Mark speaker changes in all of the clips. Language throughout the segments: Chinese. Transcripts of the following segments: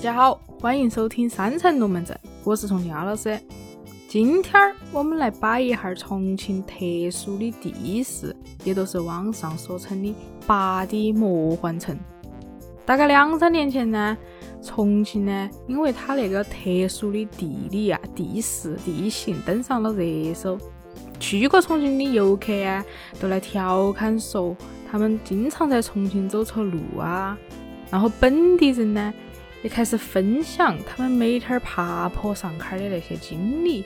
Speaker 1: 大家好，欢迎收听三层龙门阵，我是重庆阿老师。今天儿我们来摆一下重庆特殊的地势，也就是网上所称的“八底魔幻城”。大概两三年前呢，重庆呢，因为它那个特殊的地理啊、地势、地形登上了热搜。去过重庆的游客啊，都来调侃说，他们经常在重庆走错路啊。然后本地人呢，也开始分享他们每天爬坡上坎的那些经历。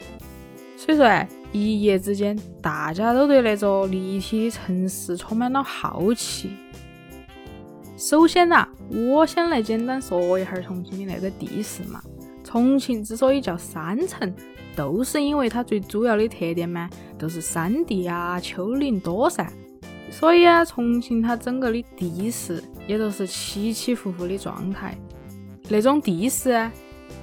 Speaker 1: 所以说哎，一夜之间，大家都对那座立体的城市充满了好奇。首先呐，我先来简单说一下重庆的那个地势嘛。重庆之所以叫山城，都是因为它最主要的特点嘛，都是山地啊、丘陵多噻。所以啊，重庆它整个的地势也都是起起伏伏的状态。那种地势啊，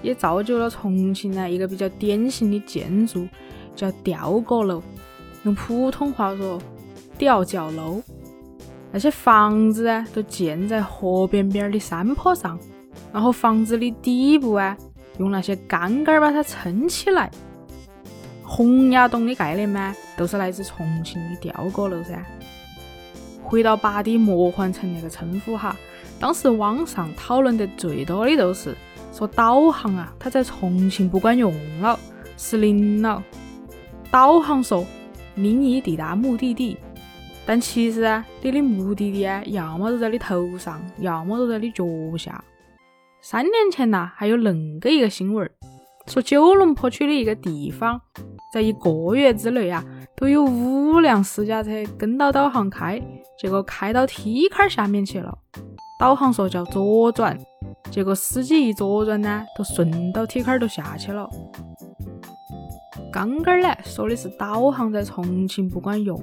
Speaker 1: 也造就了重庆呢一个比较典型的建筑。叫吊阁楼，用普通话说，吊脚楼。那些房子啊，都建在河边边的山坡上，然后房子的底部啊，用那些杠杆把它撑起来。洪崖洞的概念嘛，都是来自重庆的吊阁楼噻。回到八底魔幻城那个称呼哈，当时网上讨论的最多的都是说导航啊，它在重庆不管用了，失灵了。导航说您已抵达目的地，但其实啊，你的目的地啊，要么都在你头上，要么都在你脚下。三年前呐，还有恁个一个新闻儿，说九龙坡区的一个地方，在一个月之内啊，都有五辆私家车跟到导航开，结果开到梯坎下面去了。导航说叫左转，结果司机一左转呢，都顺到梯坎儿都下去了。刚刚呢说的是导航在重庆不管用，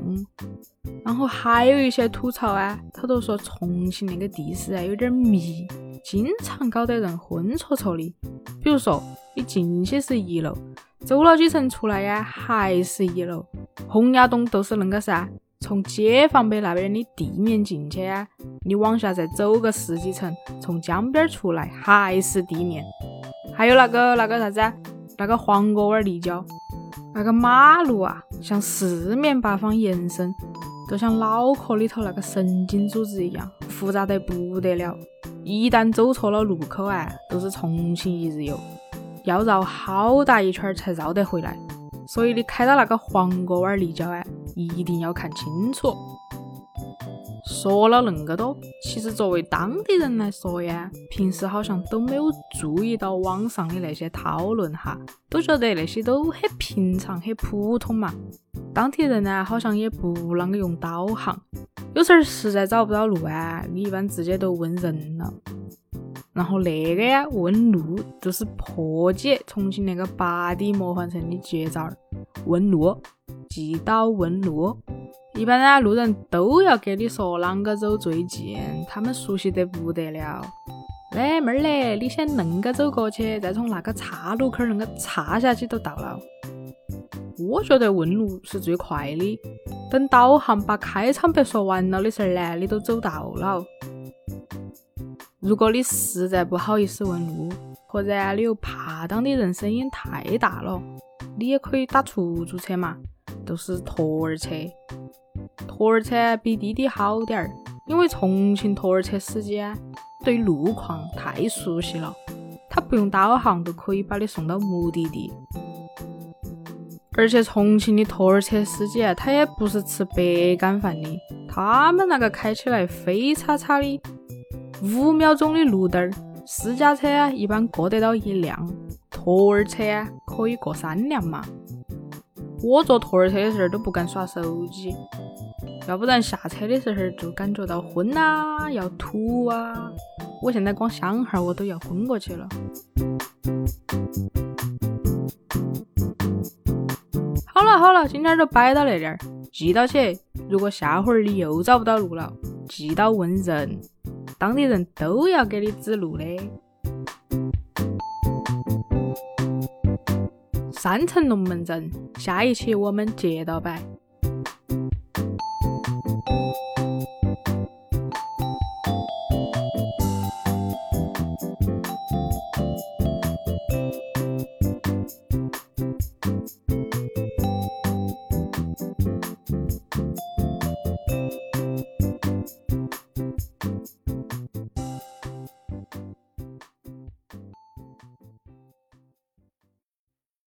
Speaker 1: 然后还有一些吐槽啊，他都说重庆那个地势啊有点迷，经常搞得人昏戳戳的。比如说你进去是一楼，走了几层出来呀还是一楼。洪崖洞都是恁个噻，从解放碑那边的地面进去啊，你往下再走个十几层，从江边出来还是地面。还有那个那个啥子，那个黄果湾立交。那个马路啊，向四面八方延伸，就像脑壳里头那个神经组织一样，复杂得不得了。一旦走错了路口啊，都是重庆一日游，要绕好大一圈才绕得回来。所以你开到那个黄果湾立交啊，一定要看清楚。说了恁个多，其实作为当地人来说呀，平时好像都没有注意到网上的那些讨论哈，都觉得那些都很平常、很普通嘛。当地人呢，好像也不啷个用导航，有时候实在找不到路啊，你一般直接都问人了。然后那个呀，问路就是破解重庆那个八 D 魔幻城的绝招儿，问路，记到问路。一般呢，路人都要给你说啷个走最近，他们熟悉得不得了。哎，妹儿嘞，你先恁个走过去，再从那个岔路口恁个岔下去就到了。我觉得问路是最快的，等导航把开场白说完了的时候呢，你都走到了。如果你实在不好意思问路，或者你又怕当地人声音太大了，你也可以打出租车嘛，都是托儿车。托儿车比滴滴好点儿，因为重庆托儿车司机，对路况太熟悉了，他不用导航都可以把你送到目的地。而且重庆的托儿车司机啊，他也不是吃白干饭的，他们那个开起来飞叉叉的，五秒钟的路灯儿，私家车一般过得到一辆，托儿车可以过三辆嘛。我坐托儿车的时候都不敢耍手机。要不然下车的时候就感觉到昏啊，要吐啊！我现在光想哈我都要昏过去了。好了好了，今天就摆到那点儿，记到起。如果下回儿你又找不到路了，记到问人，当地人都要给你指路的。三层龙门阵，下一期我们接着摆。